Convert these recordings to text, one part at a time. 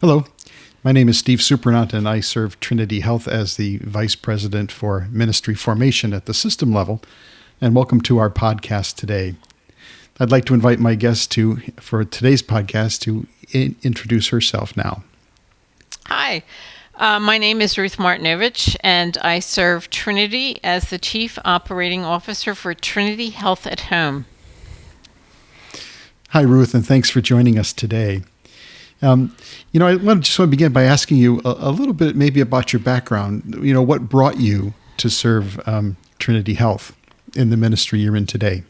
Hello, my name is Steve Supernant, and I serve Trinity Health as the Vice President for Ministry Formation at the system level. And welcome to our podcast today. I'd like to invite my guest to for today's podcast to in- introduce herself now. Hi, uh, my name is Ruth Martinovich, and I serve Trinity as the Chief Operating Officer for Trinity Health at Home. Hi, Ruth, and thanks for joining us today. Um, you know, I want to just want to begin by asking you a, a, little bit, maybe about your background. You know, what brought you to serve um, Trinity Health in the ministry you're in today?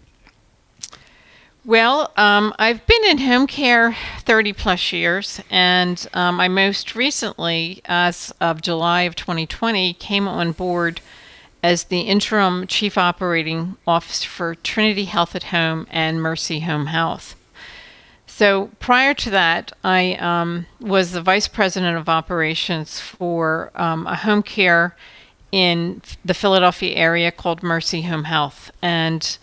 Well, um, I've been in home care 30 plus years, and um, I most recently, as of July of 2020, came on board as the interim chief operating officer for Trinity Health at Home and Mercy Home Health. So prior to that, I um, was the vice president of operations for um, a home care in the Philadelphia area called Mercy Home Health, and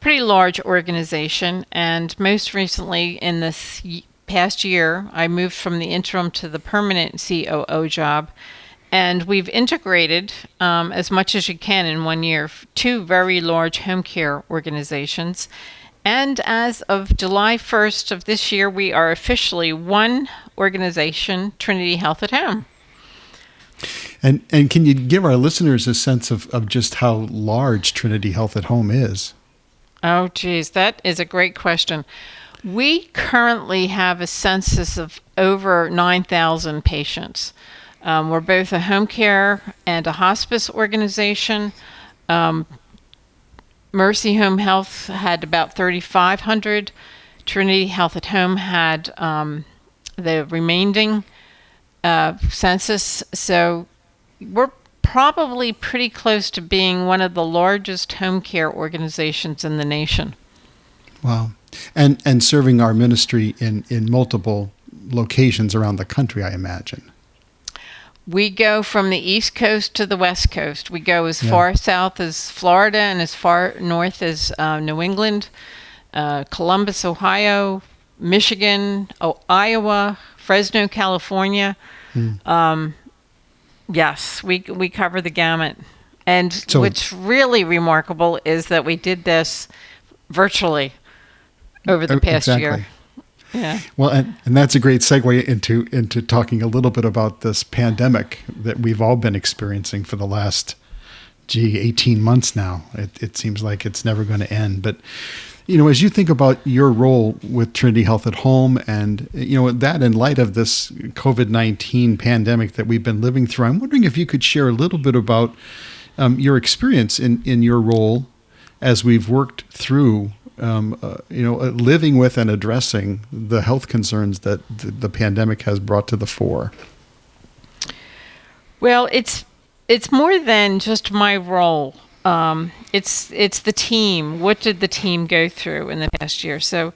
pretty large organization. And most recently, in this past year, I moved from the interim to the permanent COO job. And we've integrated um, as much as you can in one year two very large home care organizations. And as of July 1st of this year, we are officially one organization, Trinity Health at Home. And and can you give our listeners a sense of, of just how large Trinity Health at Home is? Oh, geez, that is a great question. We currently have a census of over 9,000 patients. Um, we're both a home care and a hospice organization. Um, Mercy Home Health had about 3,500. Trinity Health at Home had um, the remaining uh, census. So we're probably pretty close to being one of the largest home care organizations in the nation. Wow. And and serving our ministry in, in multiple locations around the country, I imagine. We go from the East Coast to the West Coast. We go as yeah. far south as Florida and as far north as uh, New England, uh, Columbus, Ohio, Michigan, oh, Iowa, Fresno, California. Mm. Um, Yes, we we cover the gamut. And so, what's really remarkable is that we did this virtually over the past exactly. year. Yeah. Well, and, and that's a great segue into into talking a little bit about this pandemic that we've all been experiencing for the last, gee, eighteen months now. It, it seems like it's never going to end. But you know, as you think about your role with Trinity Health at Home and, you know, that in light of this COVID 19 pandemic that we've been living through, I'm wondering if you could share a little bit about um, your experience in, in your role as we've worked through, um, uh, you know, uh, living with and addressing the health concerns that the, the pandemic has brought to the fore. Well, it's it's more than just my role um, it's it's the team. What did the team go through in the past year? So,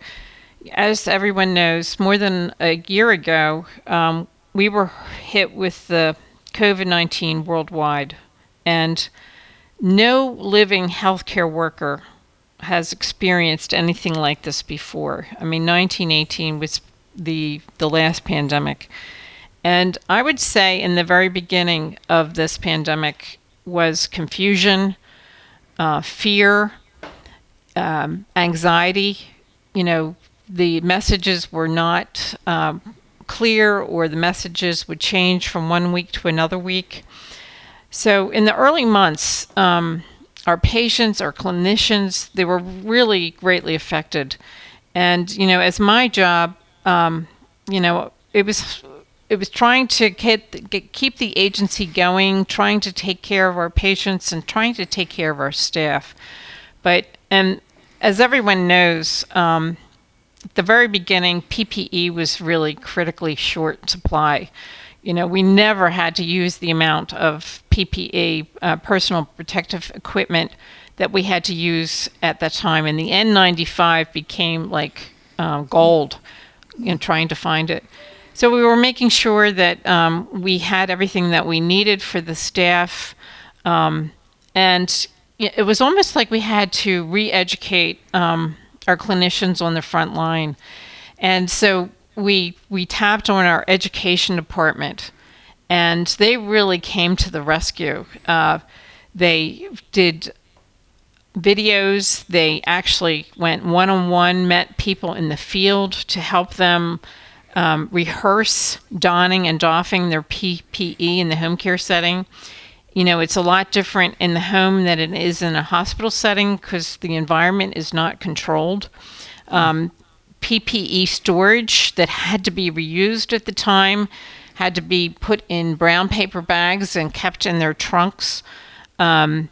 as everyone knows, more than a year ago, um, we were hit with the COVID nineteen worldwide, and no living healthcare worker has experienced anything like this before. I mean, 1918 was the the last pandemic. And I would say in the very beginning of this pandemic was confusion, uh, fear, um, anxiety. You know, the messages were not um, clear, or the messages would change from one week to another week. So, in the early months, um, our patients, our clinicians, they were really greatly affected. And, you know, as my job, um, you know, it was it was trying to get, get, keep the agency going, trying to take care of our patients and trying to take care of our staff. But and as everyone knows, um, at the very beginning, PPE was really critically short supply. You know, we never had to use the amount of PPE, uh, personal protective equipment, that we had to use at that time. And the N95 became like uh, gold in trying to find it. So we were making sure that um, we had everything that we needed for the staff. Um, and it was almost like we had to re educate um, our clinicians on the front line. And so we we tapped on our education department, and they really came to the rescue. Uh, they did videos. They actually went one on one, met people in the field to help them um, rehearse donning and doffing their PPE in the home care setting. You know, it's a lot different in the home than it is in a hospital setting because the environment is not controlled. Um, PPE storage that had to be reused at the time had to be put in brown paper bags and kept in their trunks. Um,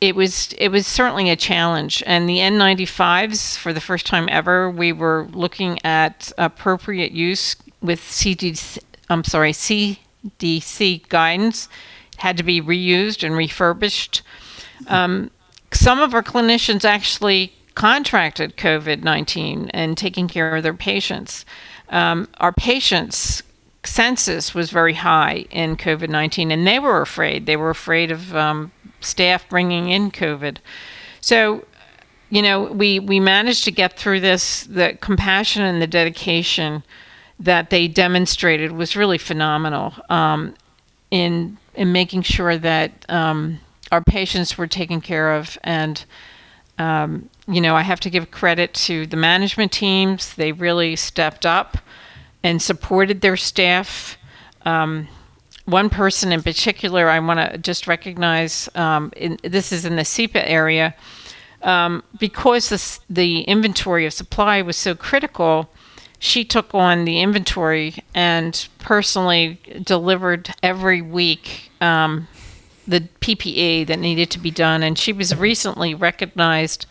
it was it was certainly a challenge, and the N95s for the first time ever, we were looking at appropriate use with CDC. I'm sorry, CDC guidance had to be reused and refurbished. Um, some of our clinicians actually contracted COVID 19 and taking care of their patients. Um, our patients' census was very high in COVID 19, and they were afraid. They were afraid of um, staff bringing in COVID. So, you know, we, we managed to get through this. The compassion and the dedication that they demonstrated was really phenomenal um, in in making sure that um, our patients were taken care of and um, you know, I have to give credit to the management teams. They really stepped up and supported their staff. Um, one person in particular, I want to just recognize. Um, in, this is in the SEPA area, um, because the the inventory of supply was so critical. She took on the inventory and personally delivered every week um, the PPE that needed to be done. And she was recently recognized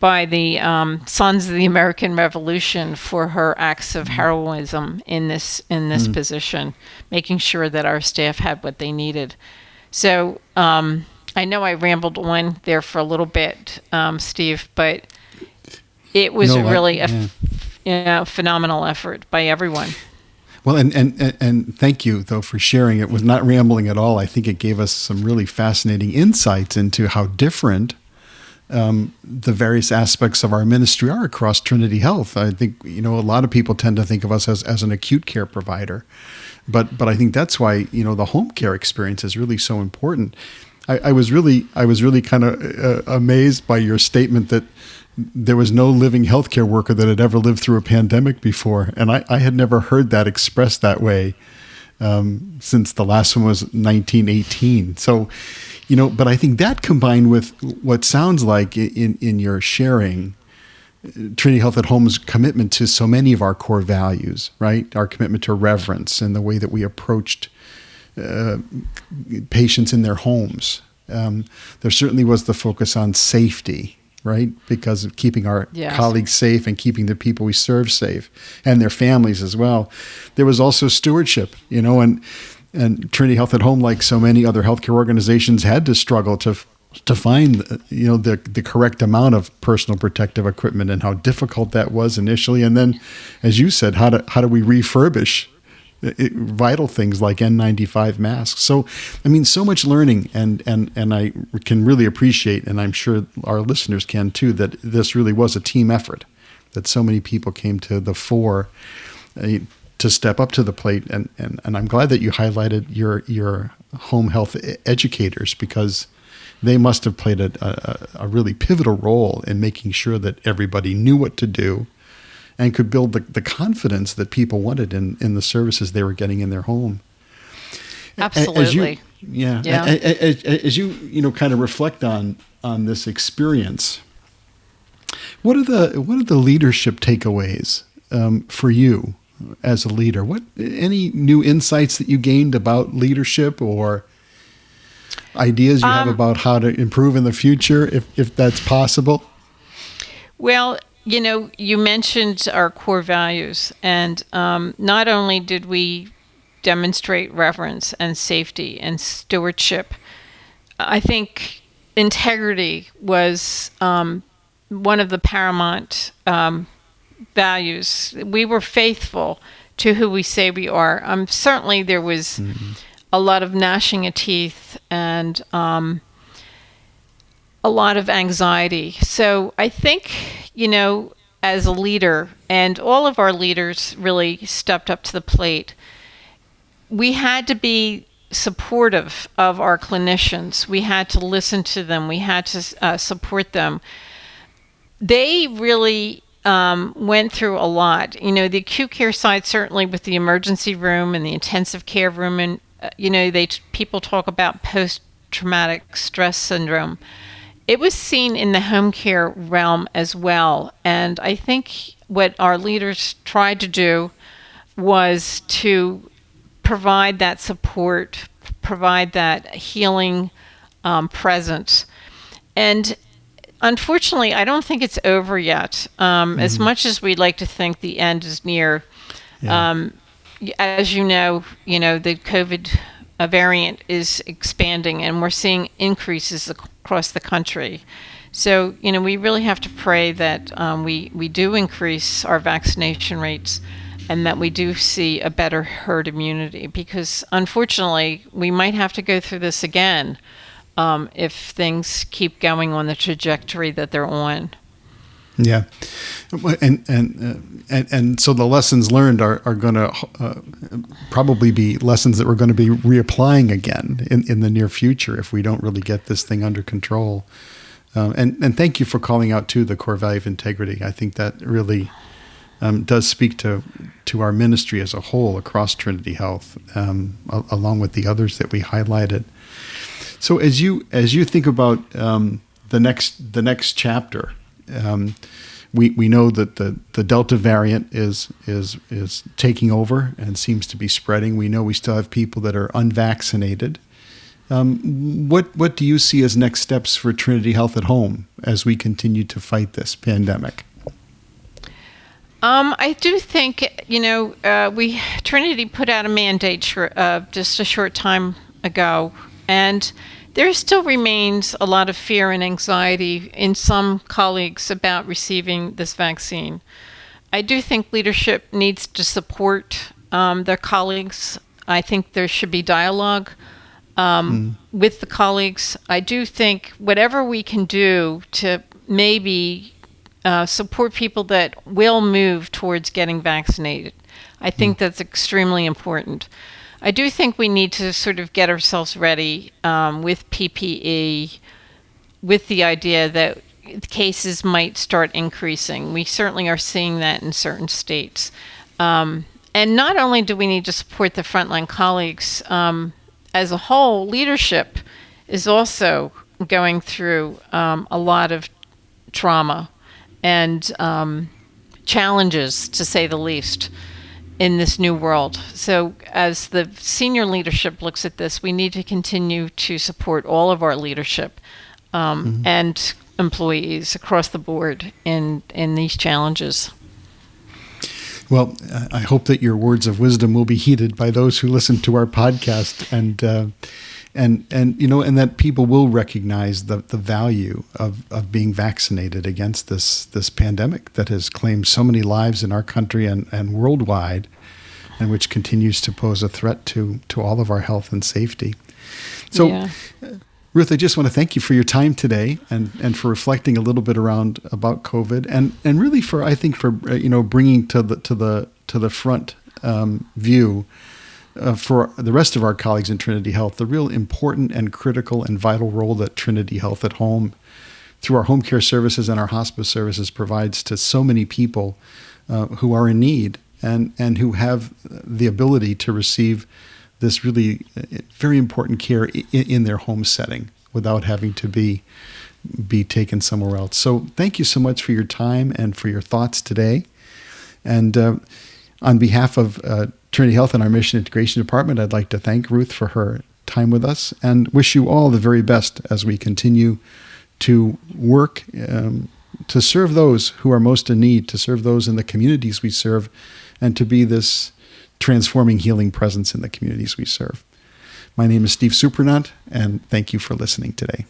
by the um, Sons of the American Revolution for her acts of heroism in this in this mm. position, making sure that our staff had what they needed. So um, I know I rambled on there for a little bit, um, Steve, but it was no, really a yeah. you know, phenomenal effort by everyone. Well, and, and and thank you though for sharing. It was not rambling at all. I think it gave us some really fascinating insights into how different um, the various aspects of our ministry are across Trinity Health. I think you know a lot of people tend to think of us as, as an acute care provider, but but I think that's why you know the home care experience is really so important. I, I was really I was really kind of uh, amazed by your statement that there was no living healthcare worker that had ever lived through a pandemic before, and I, I had never heard that expressed that way um, since the last one was 1918. So you know, but I think that combined with what sounds like in in your sharing, Trinity Health at Home's commitment to so many of our core values, right? Our commitment to reverence and the way that we approached uh, patients in their homes. Um, there certainly was the focus on safety, right? Because of keeping our yes. colleagues safe and keeping the people we serve safe and their families as well. There was also stewardship, you know, and and Trinity Health at Home, like so many other healthcare organizations, had to struggle to to find you know the the correct amount of personal protective equipment and how difficult that was initially, and then, as you said, how do how do we refurbish it, vital things like N95 masks? So, I mean, so much learning, and and and I can really appreciate, and I'm sure our listeners can too, that this really was a team effort, that so many people came to the fore. Uh, to step up to the plate. And, and, and I'm glad that you highlighted your, your home health educators because they must have played a, a, a, really pivotal role in making sure that everybody knew what to do and could build the, the confidence that people wanted in, in the services they were getting in their home. Absolutely. You, yeah. yeah. As, as, you, you know, kind of reflect on, on this experience, what are the, what are the leadership takeaways um, for you as a leader. What any new insights that you gained about leadership or ideas you um, have about how to improve in the future, if if that's possible? Well, you know, you mentioned our core values, and um, not only did we demonstrate reverence and safety and stewardship, I think integrity was um, one of the paramount um, values. We were faithful to who we say we are. Um, certainly, there was mm-hmm. a lot of gnashing of teeth and um, a lot of anxiety. So I think, you know, as a leader, and all of our leaders really stepped up to the plate. We had to be supportive of our clinicians. We had to listen to them. We had to uh, support them. They really um, went through a lot. You know, the acute care side certainly with the emergency room and the intensive care room, and uh, you know, they people talk about post traumatic stress syndrome. It was seen in the home care realm as well, and I think what our leaders tried to do was to provide that support, provide that healing um, presence, and unfortunately, I don't think it's over yet. Um, mm-hmm. As much as we'd like to think the end is near, yeah. um, as you know, you know the COVID variant is expanding, and we're seeing increases across the country. So, you know, we really have to pray that um, we we do increase our vaccination rates. And that we do see a better herd immunity because unfortunately we might have to go through this again um, if things keep going on the trajectory that they're on. Yeah, and and uh, and, and so the lessons learned are are going to uh, probably be lessons that we're going to be reapplying again in, in the near future if we don't really get this thing under control. Um, and and thank you for calling out to the core value of integrity. I think that really um, does speak to to our ministry as a whole across Trinity Health, um, along with the others that we highlighted. So as you as you think about um, the next the next chapter, um, we we know that the, the Delta variant is is is taking over and seems to be spreading. We know we still have people that are unvaccinated. Um, what what do you see as next steps for Trinity Health at Home as we continue to fight this pandemic? Um, I do think you know uh, we Trinity put out a mandate uh, just a short time ago and there still remains a lot of fear and anxiety in some colleagues about receiving this vaccine. I do think leadership needs to support um, their colleagues. I think there should be dialogue um, mm. with the colleagues. I do think whatever we can do to maybe uh, support people that will move towards getting vaccinated, I think mm. that's extremely important. I do think we need to sort of get ourselves ready um, with PPE, with the idea that cases might start increasing. We certainly are seeing that in certain states. Um, and not only do we need to support the frontline colleagues, um, as a whole, leadership is also going through um, a lot of trauma and um, challenges, to say the least in this new world. So, as the senior leadership looks at this, we need to continue to support all of our leadership um, mm-hmm. and employees across the board in in these challenges. Well, I hope that your words of wisdom will be heeded by those who listen to our podcast, and uh, and and you know, and that people will recognize the the value of of being vaccinated against this this pandemic that has claimed so many lives in our country and and worldwide, and which continues to pose a threat to to all of our health and safety. So. Yeah. Ruth, I just want to thank you for your time today and, and for reflecting a little bit around about COVID and, and really for I think for uh, you know bringing to the to the to the front um, view uh, for the rest of our colleagues in Trinity Health, the real important and critical and vital role that Trinity Health at Home, through our home care services and our hospice services, provides to so many people uh, who are in need and, and who have the ability to receive this really uh, very important care in, in their home setting without having to be be taken somewhere else. So thank you so much for your time and for your thoughts today. And uh, on behalf of uh, Trinity Health and our Mission Integration Department, I'd like to thank Ruth for her time with us and wish you all the very best as we continue to work um, to serve those who are most in need, to serve those in the communities we serve, and to be this transforming, healing presence in the communities we serve. My name is Steve Supranant, and thank you for listening today.